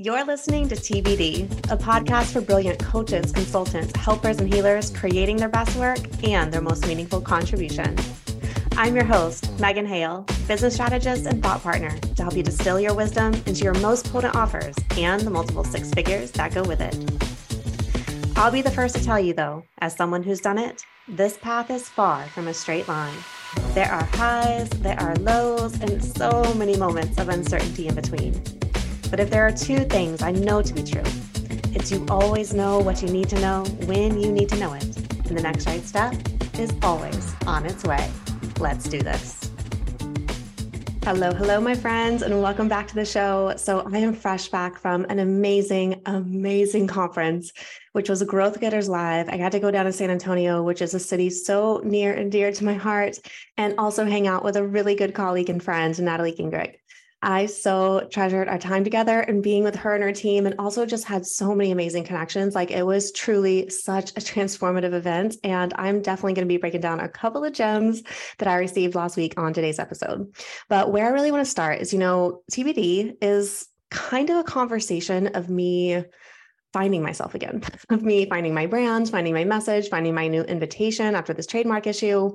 You're listening to TBD, a podcast for brilliant coaches, consultants, helpers, and healers creating their best work and their most meaningful contribution. I'm your host, Megan Hale, business strategist and thought partner to help you distill your wisdom into your most potent offers and the multiple six figures that go with it. I'll be the first to tell you, though, as someone who's done it, this path is far from a straight line. There are highs, there are lows, and so many moments of uncertainty in between. But if there are two things I know to be true, it's you always know what you need to know when you need to know it. And the next right step is always on its way. Let's do this. Hello, hello, my friends, and welcome back to the show. So, I am fresh back from an amazing, amazing conference, which was Growth Getters Live. I got to go down to San Antonio, which is a city so near and dear to my heart, and also hang out with a really good colleague and friend, Natalie Gingrich. I so treasured our time together and being with her and her team, and also just had so many amazing connections. Like it was truly such a transformative event. And I'm definitely going to be breaking down a couple of gems that I received last week on today's episode. But where I really want to start is, you know, TBD is kind of a conversation of me finding myself again, of me finding my brand, finding my message, finding my new invitation after this trademark issue,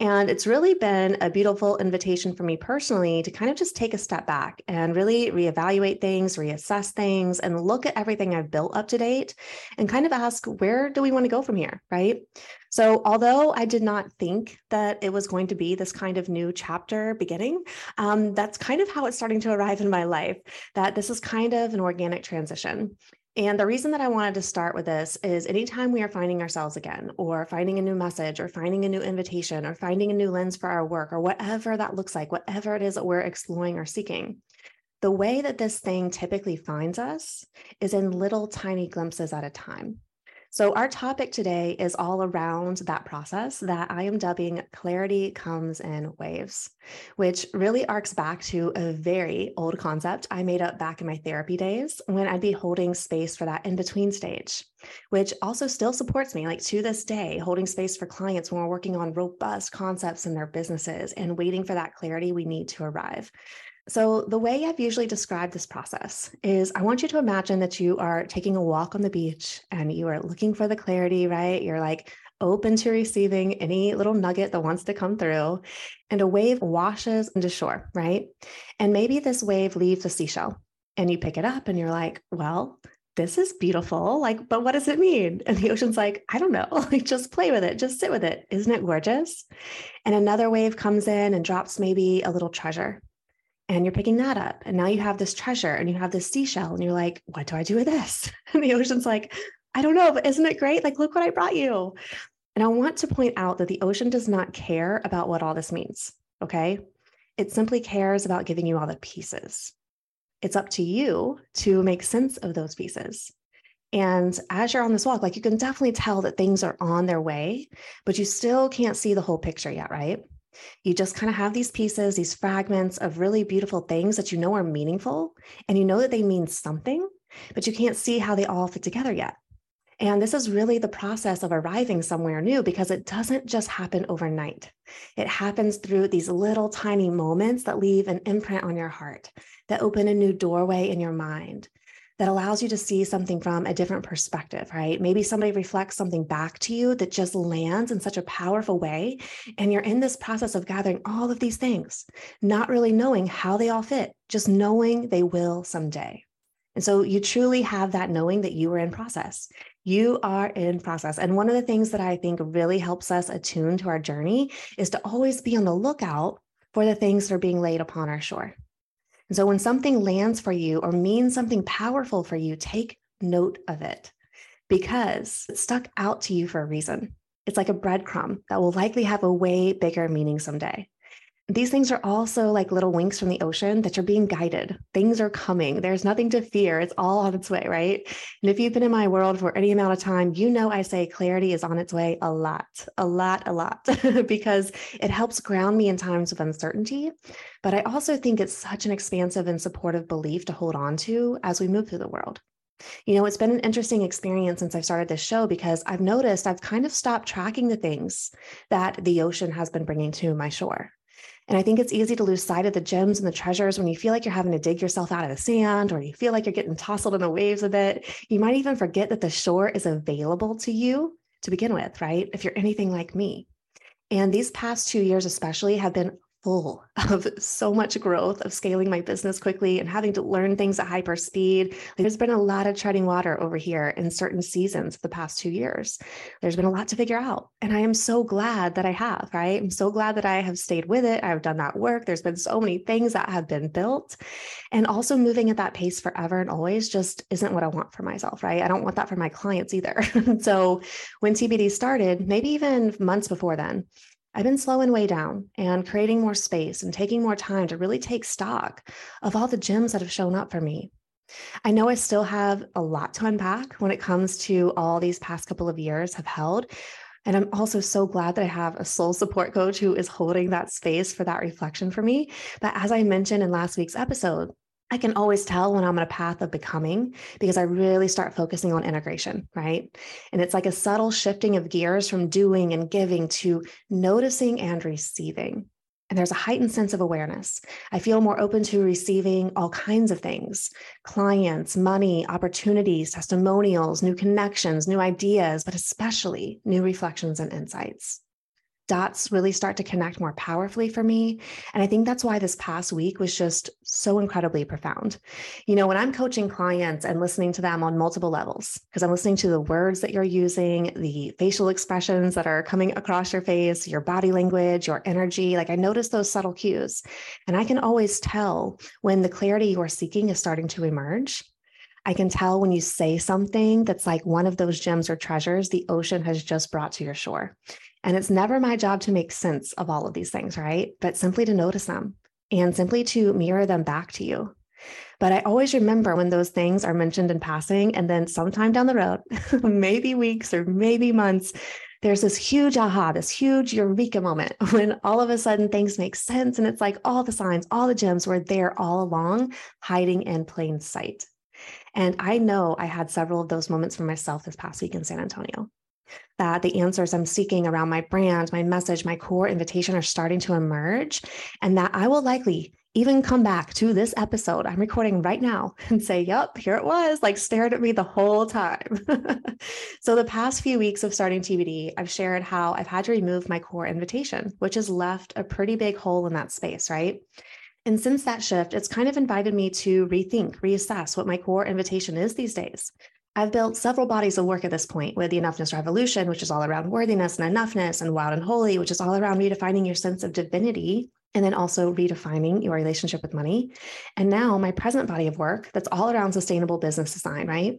and it's really been a beautiful invitation for me personally to kind of just take a step back and really reevaluate things, reassess things, and look at everything I've built up to date and kind of ask, where do we want to go from here? Right. So, although I did not think that it was going to be this kind of new chapter beginning, um, that's kind of how it's starting to arrive in my life, that this is kind of an organic transition. And the reason that I wanted to start with this is anytime we are finding ourselves again, or finding a new message, or finding a new invitation, or finding a new lens for our work, or whatever that looks like, whatever it is that we're exploring or seeking, the way that this thing typically finds us is in little tiny glimpses at a time. So, our topic today is all around that process that I am dubbing clarity comes in waves, which really arcs back to a very old concept I made up back in my therapy days when I'd be holding space for that in between stage, which also still supports me, like to this day, holding space for clients when we're working on robust concepts in their businesses and waiting for that clarity we need to arrive. So, the way I've usually described this process is I want you to imagine that you are taking a walk on the beach and you are looking for the clarity, right? You're like open to receiving any little nugget that wants to come through, and a wave washes into shore, right? And maybe this wave leaves a seashell and you pick it up and you're like, well, this is beautiful. Like, but what does it mean? And the ocean's like, I don't know. Like, just play with it, just sit with it. Isn't it gorgeous? And another wave comes in and drops maybe a little treasure and you're picking that up and now you have this treasure and you have this seashell and you're like what do i do with this? And the ocean's like i don't know but isn't it great? Like look what i brought you. And i want to point out that the ocean does not care about what all this means okay? It simply cares about giving you all the pieces. It's up to you to make sense of those pieces. And as you're on this walk, like you can definitely tell that things are on their way, but you still can't see the whole picture yet, right? You just kind of have these pieces, these fragments of really beautiful things that you know are meaningful and you know that they mean something, but you can't see how they all fit together yet. And this is really the process of arriving somewhere new because it doesn't just happen overnight. It happens through these little tiny moments that leave an imprint on your heart, that open a new doorway in your mind, that allows you to see something from a different perspective, right? Maybe somebody reflects something back to you that just lands in such a powerful way. And you're in this process of gathering all of these things, not really knowing how they all fit, just knowing they will someday. And so you truly have that knowing that you are in process. You are in process. And one of the things that I think really helps us attune to our journey is to always be on the lookout for the things that are being laid upon our shore. And so when something lands for you or means something powerful for you, take note of it because it stuck out to you for a reason. It's like a breadcrumb that will likely have a way bigger meaning someday. These things are also like little winks from the ocean that you're being guided. Things are coming. There's nothing to fear. It's all on its way, right? And if you've been in my world for any amount of time, you know I say clarity is on its way a lot, a lot, a lot, because it helps ground me in times of uncertainty. But I also think it's such an expansive and supportive belief to hold on to as we move through the world. You know, it's been an interesting experience since I've started this show because I've noticed I've kind of stopped tracking the things that the ocean has been bringing to my shore. And I think it's easy to lose sight of the gems and the treasures when you feel like you're having to dig yourself out of the sand or you feel like you're getting tousled in the waves a bit. You might even forget that the shore is available to you to begin with, right? If you're anything like me. And these past two years, especially, have been full of so much growth of scaling my business quickly and having to learn things at hyper speed. There's been a lot of treading water over here in certain seasons the past two years. There's been a lot to figure out. And I am so glad that I have, right? I'm so glad that I have stayed with it. I've done that work. There's been so many things that have been built. And also moving at that pace forever and always just isn't what I want for myself, right? I don't want that for my clients either. so when TBD started, maybe even months before then, I've been slowing way down and creating more space and taking more time to really take stock of all the gems that have shown up for me. I know I still have a lot to unpack when it comes to all these past couple of years have held. And I'm also so glad that I have a soul support coach who is holding that space for that reflection for me. But as I mentioned in last week's episode, I can always tell when I'm on a path of becoming because I really start focusing on integration, right? And it's like a subtle shifting of gears from doing and giving to noticing and receiving. And there's a heightened sense of awareness. I feel more open to receiving all kinds of things clients, money, opportunities, testimonials, new connections, new ideas, but especially new reflections and insights dots really start to connect more powerfully for me. And I think that's why this past week was just so incredibly profound. You know, when I'm coaching clients and listening to them on multiple levels, because I'm listening to the words that you're using, the facial expressions that are coming across your face, your body language, your energy, like I notice those subtle cues. And I can always tell when the clarity you're seeking is starting to emerge. I can tell when you say something that's like one of those gems or treasures the ocean has just brought to your shore. And it's never my job to make sense of all of these things, right? But simply to notice them and simply to mirror them back to you. But I always remember when those things are mentioned in passing, and then sometime down the road, maybe weeks or maybe months, there's this huge aha, this huge eureka moment when all of a sudden things make sense. And it's like all the signs, all the gems were there all along, hiding in plain sight. And I know I had several of those moments for myself this past week in San Antonio that the answers I'm seeking around my brand, my message, my core invitation are starting to emerge, and that I will likely even come back to this episode I'm recording right now and say, Yep, here it was, like stared at me the whole time. so, the past few weeks of starting TBD, I've shared how I've had to remove my core invitation, which has left a pretty big hole in that space, right? And since that shift, it's kind of invited me to rethink, reassess what my core invitation is these days. I've built several bodies of work at this point with the Enoughness Revolution, which is all around worthiness and enoughness, and Wild and Holy, which is all around redefining your sense of divinity, and then also redefining your relationship with money. And now my present body of work that's all around sustainable business design, right?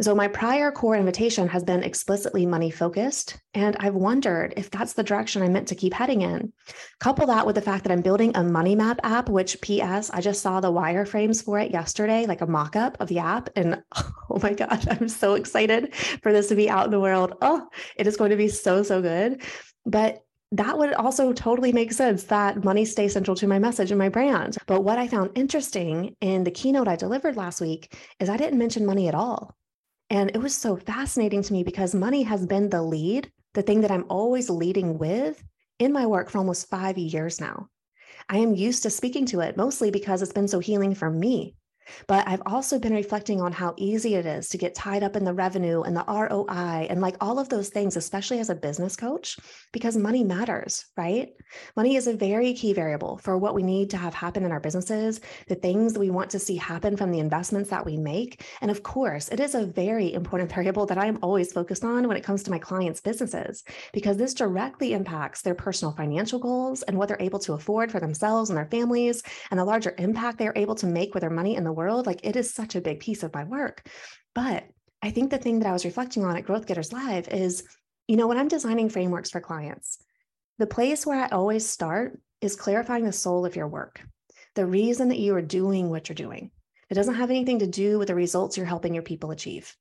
So my prior core invitation has been explicitly money focused. And I've wondered if that's the direction I'm meant to keep heading in. Couple that with the fact that I'm building a money map app, which PS, I just saw the wireframes for it yesterday, like a mock up of the app. And oh my gosh, I'm so excited for this to be out in the world. Oh, it is going to be so, so good. But that would also totally make sense that money stay central to my message and my brand. But what I found interesting in the keynote I delivered last week is I didn't mention money at all. And it was so fascinating to me because money has been the lead, the thing that I'm always leading with in my work for almost five years now. I am used to speaking to it mostly because it's been so healing for me. But I've also been reflecting on how easy it is to get tied up in the revenue and the ROI and like all of those things, especially as a business coach, because money matters, right? Money is a very key variable for what we need to have happen in our businesses, the things that we want to see happen from the investments that we make. And of course, it is a very important variable that I'm always focused on when it comes to my clients' businesses, because this directly impacts their personal financial goals and what they're able to afford for themselves and their families, and the larger impact they're able to make with their money in the world, like it is such a big piece of my work. But I think the thing that I was reflecting on at Growth Getters Live is, you know, when I'm designing frameworks for clients, the place where I always start is clarifying the soul of your work, the reason that you are doing what you're doing. It doesn't have anything to do with the results you're helping your people achieve,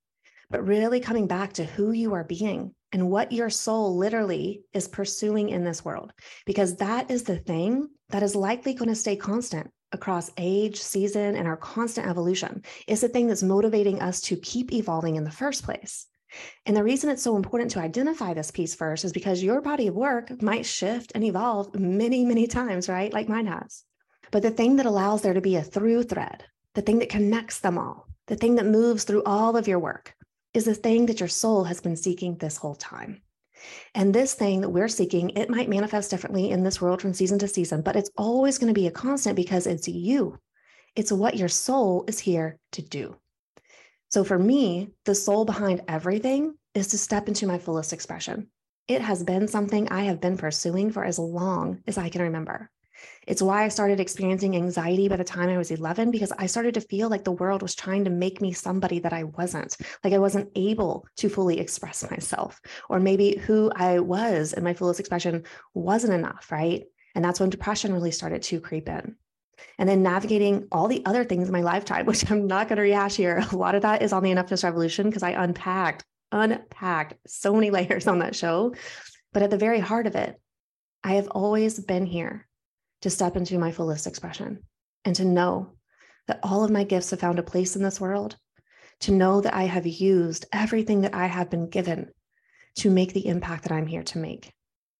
but really coming back to who you are being and what your soul literally is pursuing in this world, because that is the thing that is likely going to stay constant across age, season, and our constant evolution is the thing that's motivating us to keep evolving in the first place. And the reason it's so important to identify this piece first is because your body of work might shift and evolve many, many times, right? Like mine has. But the thing that allows there to be a through thread, the thing that connects them all, the thing that moves through all of your work is the thing that your soul has been seeking this whole time. And this thing that we're seeking, it might manifest differently in this world from season to season, but it's always going to be a constant because it's you. It's what your soul is here to do. So for me, the soul behind everything is to step into my fullest expression. It has been something I have been pursuing for as long as I can remember. It's why I started experiencing anxiety by the time I was 11, because I started to feel like the world was trying to make me somebody that I wasn't, like I wasn't able to fully express myself, or maybe who I was in my fullest expression wasn't enough, right? And that's when depression really started to creep in. And then navigating all the other things in my lifetime, which I'm not going to rehash here. A lot of that is on the Enoughness Revolution because I unpacked, unpacked so many layers on that show. But at the very heart of it, I have always been here to step into my fullest expression and to know that all of my gifts have found a place in this world, to know that I have used everything that I have been given to make the impact that I'm here to make.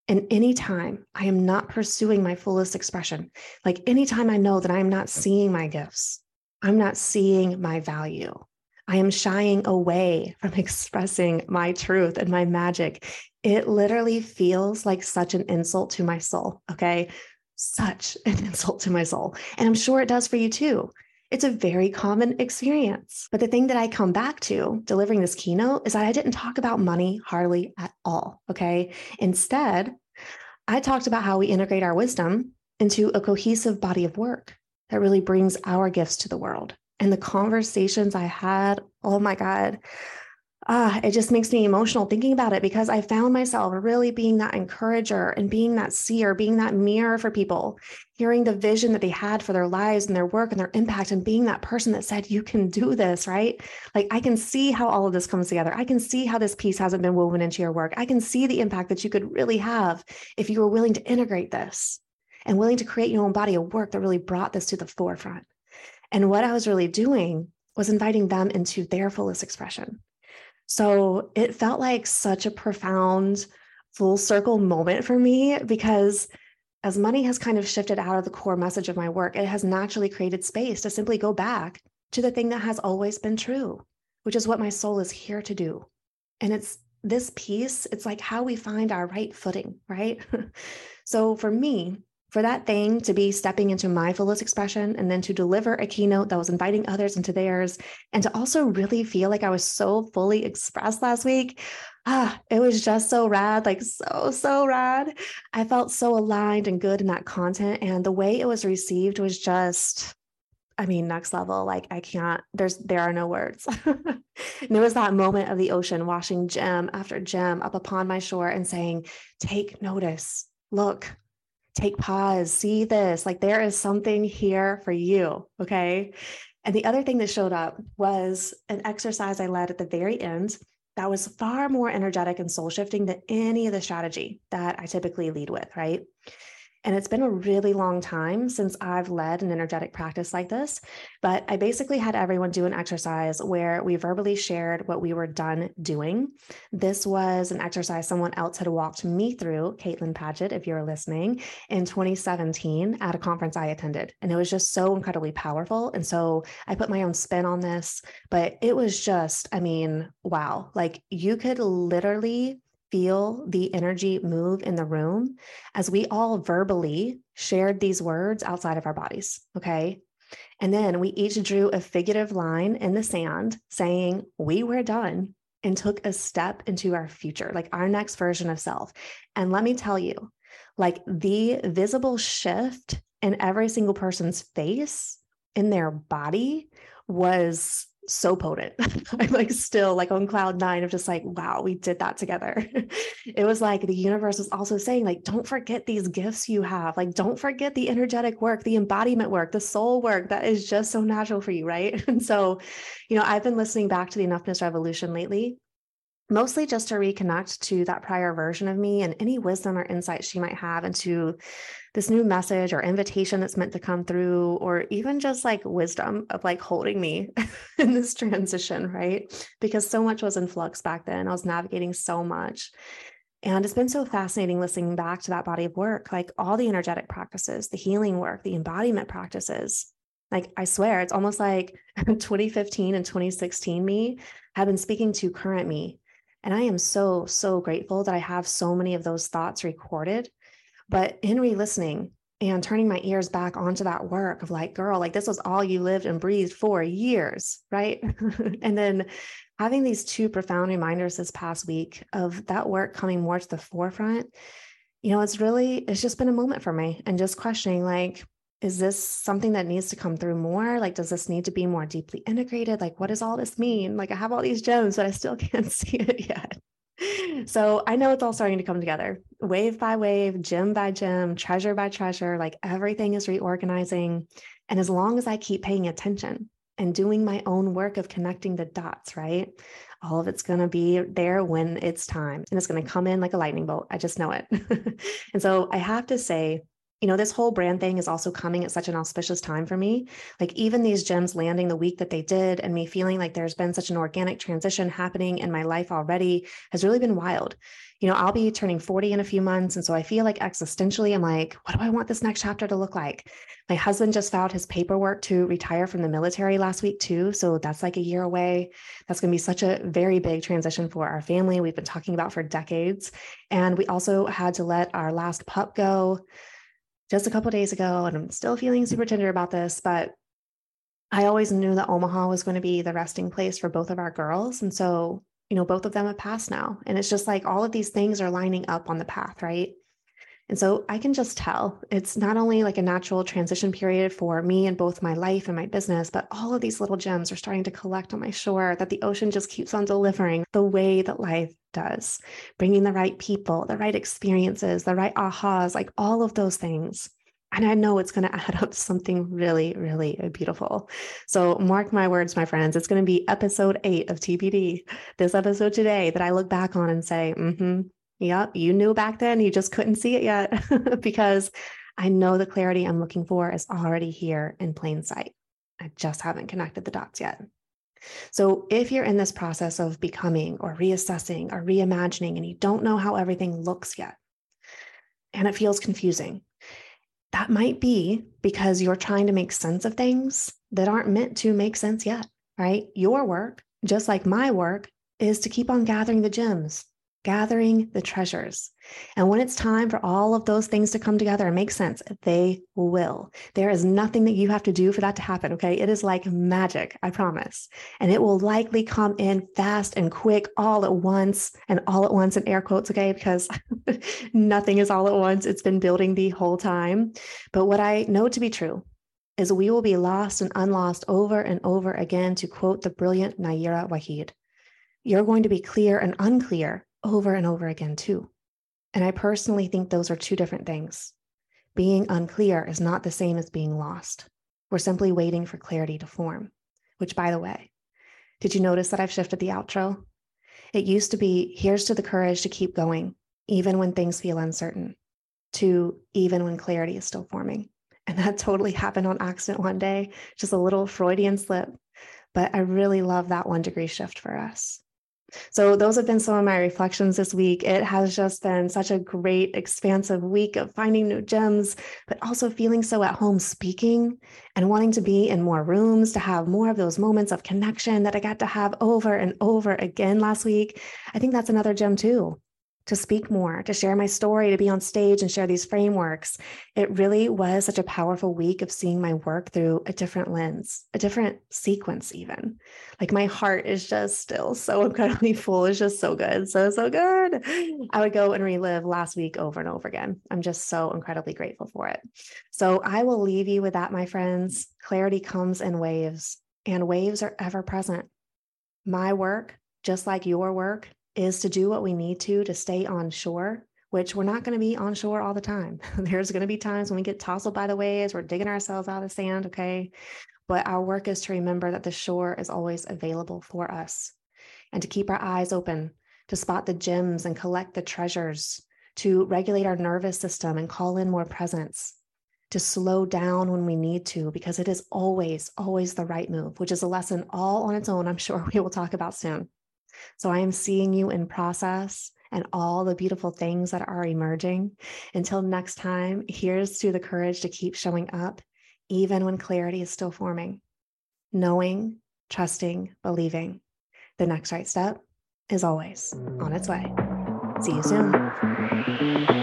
And anytime I am not pursuing my fullest expression, like anytime I know that I'm not seeing my gifts, I'm not seeing my value, I am shying away from expressing my truth and my magic. It literally feels like such an insult to my soul. Okay such an insult to my soul. And I'm sure it does for you too. It's a very common experience. But the thing that I come back to delivering this keynote is that I didn't talk about money hardly at all. Okay. Instead, I talked about how we integrate our wisdom into a cohesive body of work that really brings our gifts to the world. And the conversations I had, oh my God, ah, it just makes me emotional thinking about it because I found myself really being that encourager and being that seer, being that mirror for people, hearing the vision that they had for their lives and their work and their impact, and being that person that said, You can do this, right? Like, I can see how all of this comes together. I can see how this piece hasn't been woven into your work. I can see the impact that you could really have if you were willing to integrate this and willing to create your own body of work that really brought this to the forefront. And what I was really doing was inviting them into their fullest expression so it felt like such a profound full circle moment for me because as money has kind of shifted out of the core message of my work, it has naturally created space to simply go back to the thing that has always been true, which is what my soul is here to do. And it's this piece, it's like how we find our right footing, right? so for me, for that thing to be stepping into my fullest expression and then to deliver a keynote that was inviting others into theirs and to also really feel like I was so fully expressed last week. Ah, it was just so rad, like so, so rad. I felt so aligned and good in that content. And the way it was received was just, I mean, next level. Like I can't, there's, there are no words. And there was that moment of the ocean washing gem after gem up upon my shore and saying, take notice, look, take pause, see this. Like there is something here for you. Okay. And the other thing that showed up was an exercise I led at the very end that was far more energetic and soul shifting than any of the strategy that I typically lead with, right? And it's been a really long time since I've led an energetic practice like this. But I basically had everyone do an exercise where we verbally shared what we were done doing. This was an exercise someone else had walked me through, Caitlin Paget, if you're listening, in 2017 at a conference I attended. And it was just so incredibly powerful. And so I put my own spin on this, but it was just, I mean, wow. Like you could literally feel the energy move in the room as we all verbally shared these words outside of our bodies. Okay. And then we each drew a figurative line in the sand saying, We were done and took a step into our future, like our next version of self. And let me tell you, like the visible shift in every single person's face in their body was so potent. I'm like still like on cloud nine of just like, wow, we did that together. it was like the universe was also saying, like, don't forget these gifts you have. Like, don't forget the energetic work, the embodiment work, the soul work that is just so natural for you. Right. And so, you know, I've been listening back to the Enoughness Revolution lately. Mostly just to reconnect to that prior version of me and any wisdom or insight she might have into this new message or invitation that's meant to come through, or even just like wisdom of like holding me in this transition, right? Because so much was in flux back then. I was navigating so much. And it's been so fascinating listening back to that body of work, like all the energetic practices, the healing work, the embodiment practices. Like, I swear, it's almost like 2015 and 2016 me have been speaking to current me. And I am so, so grateful that I have so many of those thoughts recorded. But in re listening and turning my ears back onto that work of like, girl, like this was all you lived and breathed for years, right? and then having these two profound reminders this past week of that work coming more to the forefront, you know, it's really, it's just been a moment for me and just questioning like, is this something that needs to come through more? Like, does this need to be more deeply integrated? Like, what does all this mean? Like, I have all these gems, but I still can't see it yet. So I know it's all starting to come together wave by wave, gem by gem, treasure by treasure. Like everything is reorganizing. And as long as I keep paying attention, and doing my own work of connecting the dots, right? All of it's going to be there when it's time and it's going to come in like a lightning bolt. I just know it. and so I have to say, you know, this whole brand thing is also coming at such an auspicious time for me. Like, even these gems landing the week that they did, and me feeling like there's been such an organic transition happening in my life already has really been wild you know, I'll be turning 40 in a few months. And so I feel like existentially, I'm like, what do I want this next chapter to look like? My husband just filed his paperwork to retire from the military last week, too. So that's like a year away. That's going to be such a very big transition for our family. We've been talking about for decades. And we also had to let our last pup go just a couple days ago. And I'm still feeling super tender about this, but I always knew that Omaha was going to be the resting place for both of our girls. And so you know, both of them have passed now. And it's just like all of these things are lining up on the path, right? And so I can just tell it's not only like a natural transition period for me and both my life and my business, but all of these little gems are starting to collect on my shore that the ocean just keeps on delivering the way that life does, bringing the right people, the right experiences, the right ahas, like all of those things. And I know it's going to add up to something really, really beautiful. So, mark my words, my friends, it's going to be episode eight of TBD, this episode today that I look back on and say, mm hmm, yep, you knew back then, you just couldn't see it yet because I know the clarity I'm looking for is already here in plain sight. I just haven't connected the dots yet. So, if you're in this process of becoming or reassessing or reimagining and you don't know how everything looks yet, and it feels confusing, that might be because you're trying to make sense of things that aren't meant to make sense yet, right? Your work, just like my work, is to keep on gathering the gems, gathering the treasures. And when it's time for all of those things to come together and make sense, they will. There is nothing that you have to do for that to happen. Okay. It is like magic, I promise. And it will likely come in fast and quick all at once and all at once in air quotes. Okay. Because nothing is all at once. It's been building the whole time. But what I know to be true is we will be lost and unlost over and over again, to quote the brilliant Nayyirah Waheed. You're going to be clear and unclear over and over again, too. And I personally think those are two different things. Being unclear is not the same as being lost. We're simply waiting for clarity to form, which, by the way, did you notice that I've shifted the outro? It used to be here's to the courage to keep going, even when things feel uncertain, to even when clarity is still forming. And that totally happened on accident one day, just a little Freudian slip. But I really love that one degree shift for us. So, those have been some of my reflections this week. It has just been such a great, expansive week of finding new gems, but also feeling so at home speaking and wanting to be in more rooms to have more of those moments of connection that I got to have over and over again last week. I think that's another gem too to speak more, to share my story, to be on stage and share these frameworks. It really was such a powerful week of seeing my work through a different lens, a different sequence, even. Like my heart is just still so incredibly full. It's just so good. So, so good. I would go and relive last week over and over again. I'm just so incredibly grateful for it. So, I will leave you with that, my friends. Clarity comes in waves, and waves are ever present. My work, just like your work, is to do what we need to to stay on shore, which we're not going to be on shore all the time. There's going to be times when we get tousled by the waves, we're digging ourselves out of the sand, okay? But our work is to remember that the shore is always available for us and to keep our eyes open to spot the gems and collect the treasures, to regulate our nervous system and call in more presence, to slow down when we need to, because it is always, always the right move, which is a lesson all on its own, I'm sure we will talk about soon. So I am seeing you in process and all the beautiful things that are emerging. Until next time, here's to the courage to keep showing up, even when clarity is still forming, knowing, trusting, believing. The next right step is always on its way. See you soon.